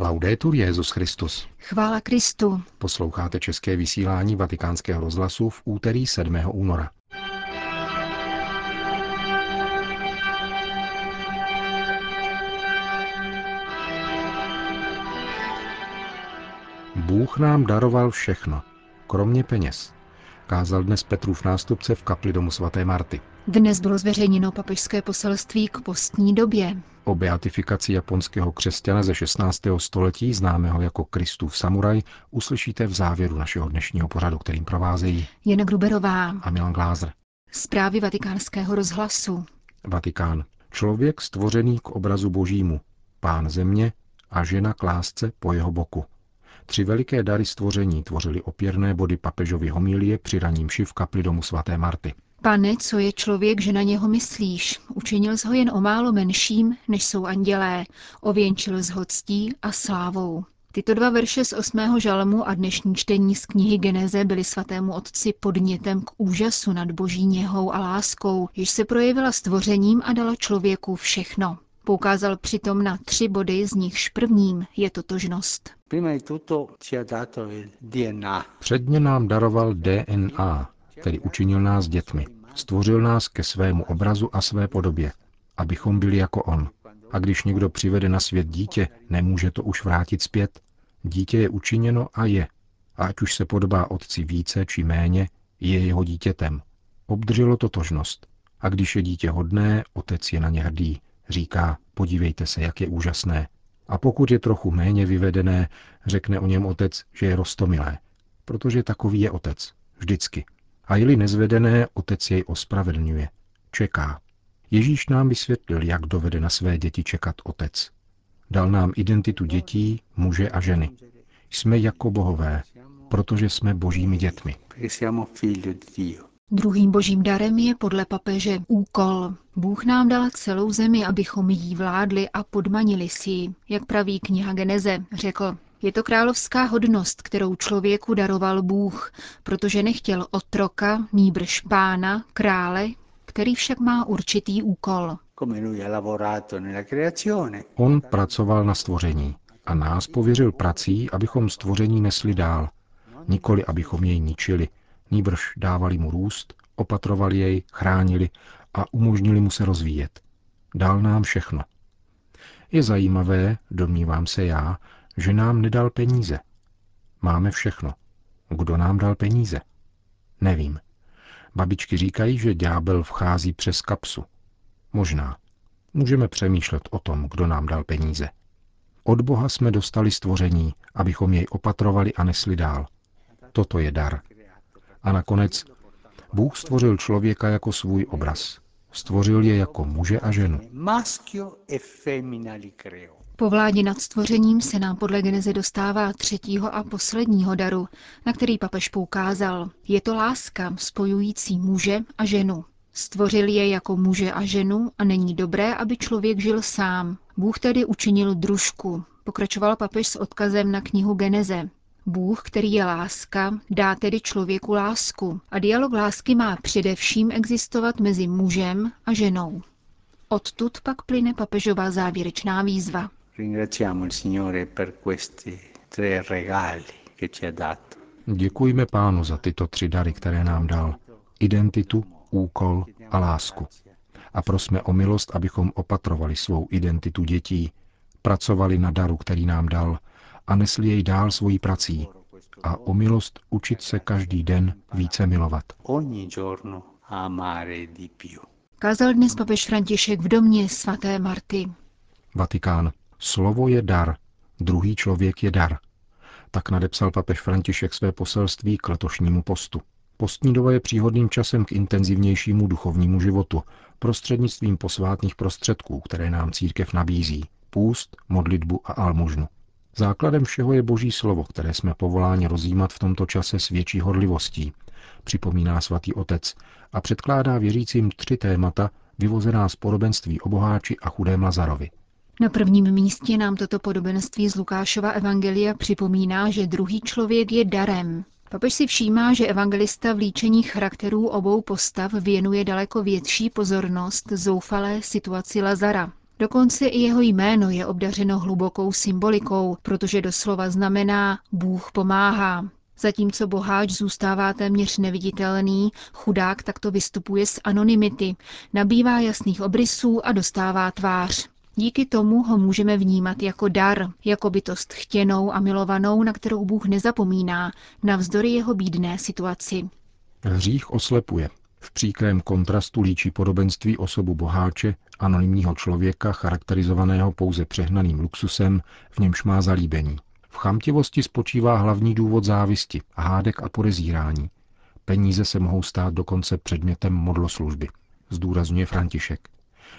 Laudetur Jezus Christus. Chvála Kristu. Posloucháte české vysílání Vatikánského rozhlasu v úterý 7. února. Bůh nám daroval všechno, kromě peněz, kázal dnes Petrův nástupce v kapli domu svaté Marty. Dnes bylo zveřejněno papežské poselství k postní době. O beatifikaci japonského křesťana ze 16. století, známého jako Kristův samuraj, uslyšíte v závěru našeho dnešního pořadu, kterým provázejí Jana Gruberová a Milan Glázer. Zprávy vatikánského rozhlasu. Vatikán. Člověk stvořený k obrazu božímu, pán země a žena k lásce po jeho boku. Tři veliké dary stvoření tvořily opěrné body papežovy homílie při raním v kapli domu svaté Marty. Pane, co je člověk, že na něho myslíš? Učinil jsi ho jen o málo menším, než jsou andělé. Ověnčil z ho ctí a slávou. Tyto dva verše z osmého žalmu a dnešní čtení z knihy Geneze byly svatému otci podnětem k úžasu nad boží něhou a láskou, jež se projevila stvořením a dala člověku všechno. Poukázal přitom na tři body, z nichž prvním je totožnost. Předně nám daroval DNA, tedy učinil nás dětmi. Stvořil nás ke svému obrazu a své podobě, abychom byli jako on. A když někdo přivede na svět dítě, nemůže to už vrátit zpět. Dítě je učiněno a je. A ať už se podobá otci více či méně, je jeho dítětem. Obdrželo totožnost. A když je dítě hodné, otec je na ně hrdý. Říká, podívejte se, jak je úžasné. A pokud je trochu méně vyvedené, řekne o něm otec, že je rostomilé. Protože takový je otec. Vždycky. A je-li nezvedené, otec jej ospravedlňuje. Čeká. Ježíš nám vysvětlil, jak dovede na své děti čekat otec. Dal nám identitu dětí, muže a ženy. Jsme jako bohové, protože jsme božími dětmi. Druhým božím darem je podle papeže úkol. Bůh nám dal celou zemi, abychom jí vládli a podmanili si ji, jak praví kniha Geneze, řekl. Je to královská hodnost, kterou člověku daroval Bůh, protože nechtěl otroka, nýbrž pána, krále, který však má určitý úkol. On pracoval na stvoření a nás pověřil prací, abychom stvoření nesli dál, nikoli abychom jej ničili, nýbrž dávali mu růst, opatrovali jej, chránili a umožnili mu se rozvíjet. Dal nám všechno. Je zajímavé, domnívám se já, že nám nedal peníze. Máme všechno. Kdo nám dal peníze? Nevím. Babičky říkají, že ďábel vchází přes kapsu. Možná. Můžeme přemýšlet o tom, kdo nám dal peníze. Od Boha jsme dostali stvoření, abychom jej opatrovali a nesli dál. Toto je dar. A nakonec Bůh stvořil člověka jako svůj obraz. Stvořil je jako muže a ženu. Po vládě nad stvořením se nám podle Geneze dostává třetího a posledního daru, na který papež poukázal. Je to láska spojující muže a ženu. Stvořil je jako muže a ženu a není dobré, aby člověk žil sám. Bůh tedy učinil družku, pokračoval papež s odkazem na knihu Geneze. Bůh, který je láska, dá tedy člověku lásku a dialog lásky má především existovat mezi mužem a ženou. Odtud pak plyne papežová závěrečná výzva. Děkujeme pánu za tyto tři dary, které nám dal. Identitu, úkol a lásku. A prosme o milost, abychom opatrovali svou identitu dětí, pracovali na daru, který nám dal, a nesli jej dál svojí prací. A o milost učit se každý den více milovat. Kázal dnes papež František v domě svaté Marty. Vatikán. Slovo je dar, druhý člověk je dar. Tak nadepsal papež František své poselství k letošnímu postu. Postní doba je příhodným časem k intenzivnějšímu duchovnímu životu prostřednictvím posvátných prostředků, které nám církev nabízí. Půst, modlitbu a almužnu. Základem všeho je Boží slovo, které jsme povoláni rozjímat v tomto čase s větší horlivostí, připomíná svatý otec a předkládá věřícím tři témata vyvozená z podobenství o boháči a chudém Lazarovi. Na prvním místě nám toto podobenství z Lukášova evangelia připomíná, že druhý člověk je darem. Papež si všímá, že evangelista v líčení charakterů obou postav věnuje daleko větší pozornost zoufalé situaci Lazara. Dokonce i jeho jméno je obdařeno hlubokou symbolikou, protože doslova znamená Bůh pomáhá. Zatímco boháč zůstává téměř neviditelný, chudák takto vystupuje z anonymity, nabývá jasných obrysů a dostává tvář. Díky tomu ho můžeme vnímat jako dar, jako bytost chtěnou a milovanou, na kterou Bůh nezapomíná, navzdory jeho bídné situaci. Hřích oslepuje. V příkrém kontrastu líčí podobenství osobu boháče, anonymního člověka, charakterizovaného pouze přehnaným luxusem, v němž má zalíbení. V chamtivosti spočívá hlavní důvod závisti, hádek a podezírání. Peníze se mohou stát dokonce předmětem modloslužby, zdůrazňuje František.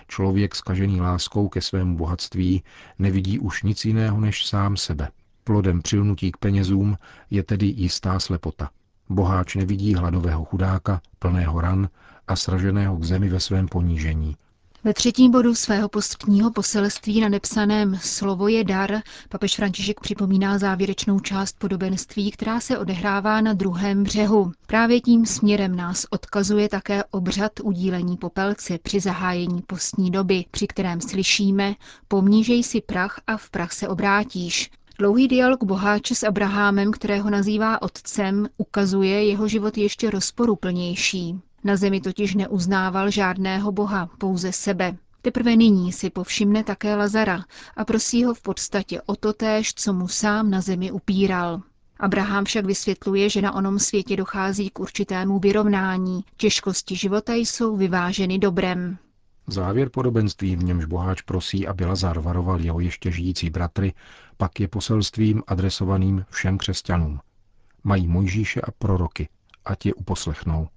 Člověk skažený láskou ke svému bohatství nevidí už nic jiného než sám sebe. Plodem přilnutí k penězům je tedy jistá slepota. Boháč nevidí hladového chudáka, plného ran a sraženého k zemi ve svém ponížení. Ve třetím bodu svého postního poselství na nepsaném Slovo je dar papež František připomíná závěrečnou část podobenství, která se odehrává na druhém břehu. Právě tím směrem nás odkazuje také obřad udílení popelce při zahájení postní doby, při kterém slyšíme pomnížej si prach a v prach se obrátíš. Dlouhý dialog boháče s Abrahamem, kterého nazývá otcem, ukazuje jeho život ještě rozporuplnější. Na zemi totiž neuznával žádného boha, pouze sebe. Teprve nyní si povšimne také Lazara a prosí ho v podstatě o to též, co mu sám na zemi upíral. Abraham však vysvětluje, že na onom světě dochází k určitému vyrovnání. Těžkosti života jsou vyváženy dobrem. Závěr podobenství, v němž boháč prosí, aby Lazar varoval jeho ještě žijící bratry, pak je poselstvím adresovaným všem křesťanům. Mají Mojžíše a proroky, ať je uposlechnou.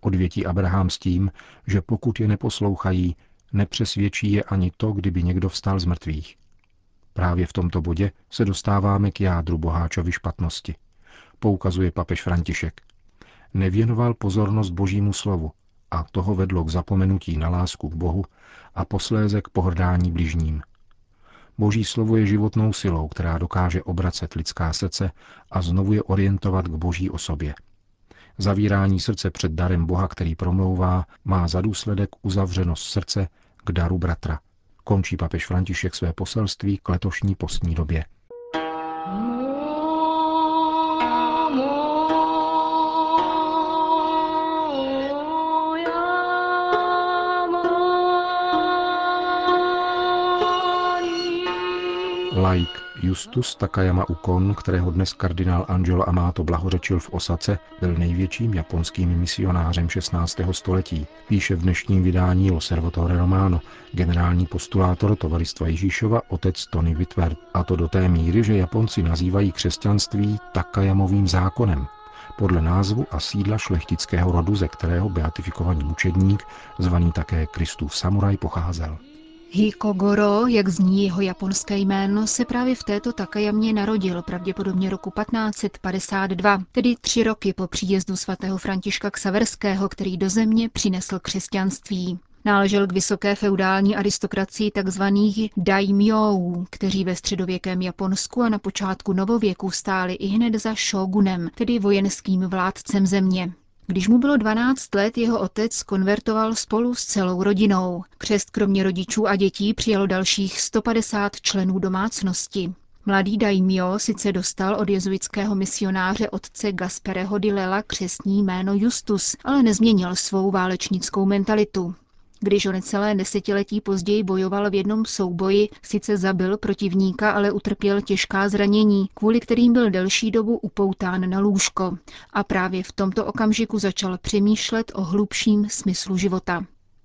Odvětí Abraham s tím, že pokud je neposlouchají, nepřesvědčí je ani to, kdyby někdo vstal z mrtvých. Právě v tomto bodě se dostáváme k jádru boháčovy špatnosti. Poukazuje papež František. Nevěnoval pozornost božímu slovu a toho vedlo k zapomenutí na lásku k Bohu a posléze k pohrdání bližním. Boží slovo je životnou silou, která dokáže obracet lidská srdce a znovu je orientovat k boží osobě – Zavírání srdce před darem Boha, který promlouvá, má za důsledek uzavřenost srdce k daru bratra. Končí papež František své poselství k letošní postní době. Laik Justus Takayama Ukon, kterého dnes kardinál Angelo Amato blahořečil v Osace, byl největším japonským misionářem 16. století, píše v dnešním vydání Loservatore Romano, generální postulátor Tovaristva Ježíšova otec Tony Whitwer. A to do té míry, že Japonci nazývají křesťanství Takayamovým zákonem, podle názvu a sídla šlechtického rodu, ze kterého beatifikovaný mučedník, zvaný také Kristův samuraj, pocházel. Hikogoro, jak zní jeho japonské jméno, se právě v této Takajamě narodil, pravděpodobně roku 1552, tedy tři roky po příjezdu svatého Františka Ksaverského, který do země přinesl křesťanství. Náležel k vysoké feudální aristokracii tzv. daimyou, kteří ve středověkém Japonsku a na počátku novověku stáli i hned za shogunem, tedy vojenským vládcem země. Když mu bylo 12 let, jeho otec konvertoval spolu s celou rodinou. Křest kromě rodičů a dětí přijalo dalších 150 členů domácnosti. Mladý daimyo sice dostal od jezuitského misionáře otce Gaspereho di Lela křestní jméno Justus, ale nezměnil svou válečnickou mentalitu. Když o necelé desetiletí později bojoval v jednom souboji, sice zabil protivníka, ale utrpěl těžká zranění, kvůli kterým byl delší dobu upoután na lůžko. A právě v tomto okamžiku začal přemýšlet o hlubším smyslu života.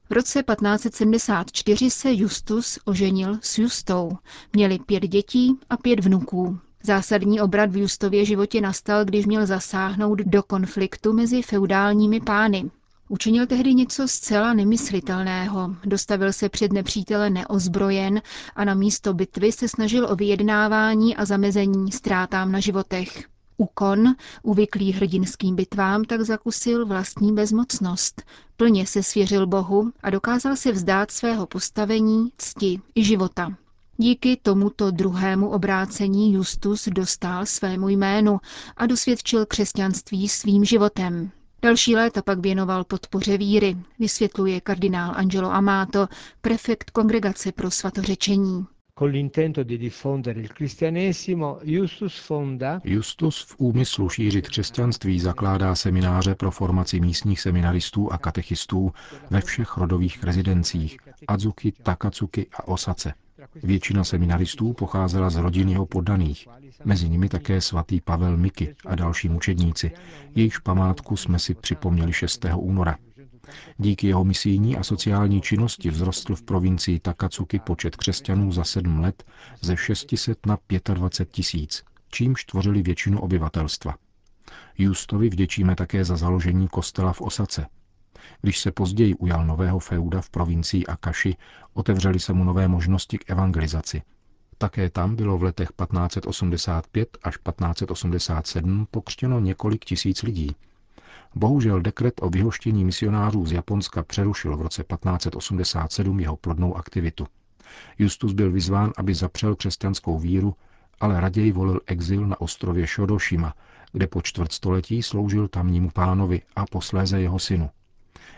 V roce 1574 se Justus oženil s Justou. Měli pět dětí a pět vnuků. Zásadní obrat v Justově životě nastal, když měl zasáhnout do konfliktu mezi feudálními pány. Učinil tehdy něco zcela nemyslitelného. Dostavil se před nepřítele neozbrojen a na místo bitvy se snažil o vyjednávání a zamezení ztrátám na životech. Ukon, uvyklý hrdinským bitvám, tak zakusil vlastní bezmocnost. Plně se svěřil Bohu a dokázal se vzdát svého postavení, cti i života. Díky tomuto druhému obrácení Justus dostal svému jménu a dosvědčil křesťanství svým životem. Další léta pak věnoval podpoře víry, vysvětluje kardinál Angelo Amato, prefekt Kongregace pro svatořečení. Justus v úmyslu šířit křesťanství zakládá semináře pro formaci místních seminaristů a katechistů ve všech rodových rezidencích Azuki, Takatsuki a Osace. Většina seminaristů pocházela z rodin jeho poddaných, mezi nimi také svatý Pavel Miky a další mučedníci, jejichž památku jsme si připomněli 6. února. Díky jeho misijní a sociální činnosti vzrostl v provincii Takatsuki počet křesťanů za sedm let ze 600 na 25 tisíc, čímž tvořili většinu obyvatelstva. Justovi vděčíme také za založení kostela v Osace. Když se později ujal nového feuda v provincii Akaši, otevřely se mu nové možnosti k evangelizaci. Také tam bylo v letech 1585 až 1587 pokřtěno několik tisíc lidí, Bohužel dekret o vyhoštění misionářů z Japonska přerušil v roce 1587 jeho plodnou aktivitu. Justus byl vyzván, aby zapřel křesťanskou víru, ale raději volil exil na ostrově Shodoshima, kde po čtvrtstoletí sloužil tamnímu pánovi a posléze jeho synu.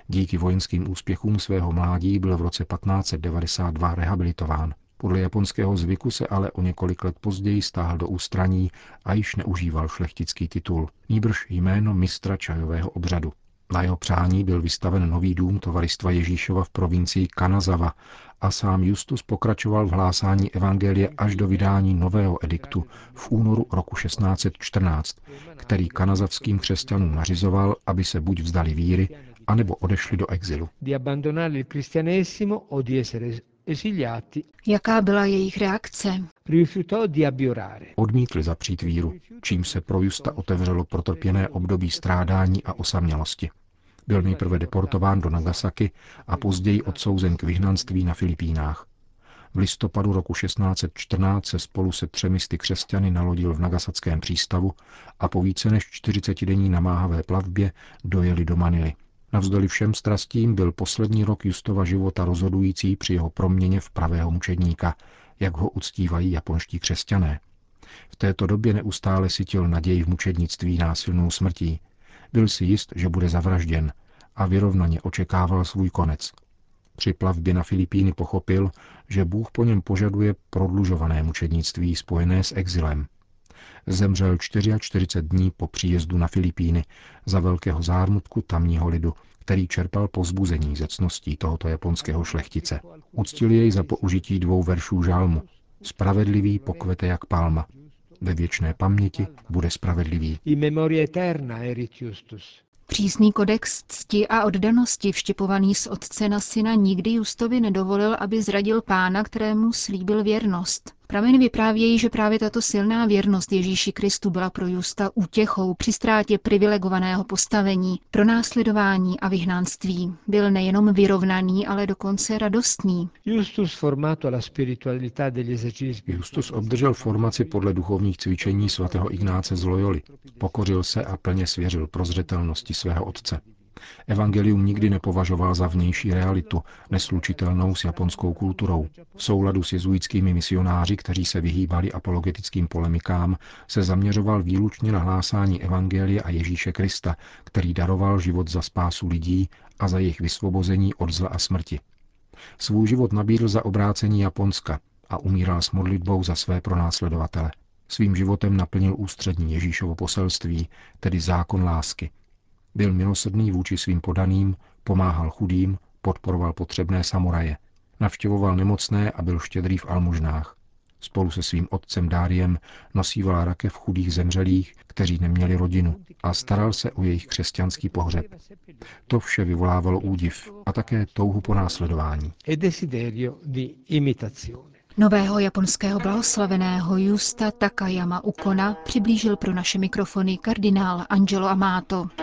Díky vojenským úspěchům svého mládí byl v roce 1592 rehabilitován. Podle japonského zvyku se ale o několik let později stáhl do ústraní a již neužíval šlechtický titul, nýbrž jméno mistra čajového obřadu. Na jeho přání byl vystaven nový dům tovaristva Ježíšova v provincii Kanazawa a sám Justus pokračoval v hlásání evangelie až do vydání nového ediktu v únoru roku 1614, který kanazavským křesťanům nařizoval, aby se buď vzdali víry, anebo odešli do exilu. Jaká byla jejich reakce? Odmítli zapřít víru, čím se pro Justa otevřelo protrpěné období strádání a osamělosti. Byl nejprve deportován do Nagasaki a později odsouzen k vyhnanství na Filipínách. V listopadu roku 1614 se spolu se třemi sty křesťany nalodil v Nagasackém přístavu a po více než 40 denní namáhavé plavbě dojeli do Manily. Navzdory všem strastím byl poslední rok Justova života rozhodující při jeho proměně v pravého mučedníka, jak ho uctívají japonští křesťané. V této době neustále sytil naději v mučednictví násilnou smrtí. Byl si jist, že bude zavražděn a vyrovnaně očekával svůj konec. Při plavbě na Filipíny pochopil, že Bůh po něm požaduje prodlužované mučednictví spojené s exilem. Zemřel 44 dní po příjezdu na Filipíny za velkého zármutku tamního lidu, který čerpal pozbuzení ze cností tohoto japonského šlechtice. Uctil jej za použití dvou veršů žálmu. Spravedlivý pokvete jak palma. Ve věčné paměti bude spravedlivý. Přísný kodex cti a oddanosti vštěpovaný z otce na syna nikdy Justovi nedovolil, aby zradil pána, kterému slíbil věrnost. Prameny vyprávějí, že právě tato silná věrnost Ježíši Kristu byla pro Justa útěchou při ztrátě privilegovaného postavení, pro následování a vyhnánství. Byl nejenom vyrovnaný, ale dokonce radostný. Justus obdržel formaci podle duchovních cvičení svatého Ignáce z Loyoli. Pokořil se a plně svěřil prozřetelnosti svého otce. Evangelium nikdy nepovažoval za vnější realitu, neslučitelnou s japonskou kulturou. V souladu s jezuitskými misionáři, kteří se vyhýbali apologetickým polemikám, se zaměřoval výlučně na hlásání Evangelie a Ježíše Krista, který daroval život za spásu lidí a za jejich vysvobození od zla a smrti. Svůj život nabídl za obrácení Japonska a umíral s modlitbou za své pronásledovatele. Svým životem naplnil ústřední Ježíšovo poselství, tedy zákon lásky – byl milosrdný vůči svým podaným, pomáhal chudým, podporoval potřebné samuraje. Navštěvoval nemocné a byl štědrý v almužnách. Spolu se svým otcem Dáriem nosíval rakev chudých zemřelých, kteří neměli rodinu a staral se o jejich křesťanský pohřeb. To vše vyvolávalo údiv a také touhu po následování. Nového japonského blahoslaveného Justa Takayama Ukona přiblížil pro naše mikrofony kardinál Angelo Amato.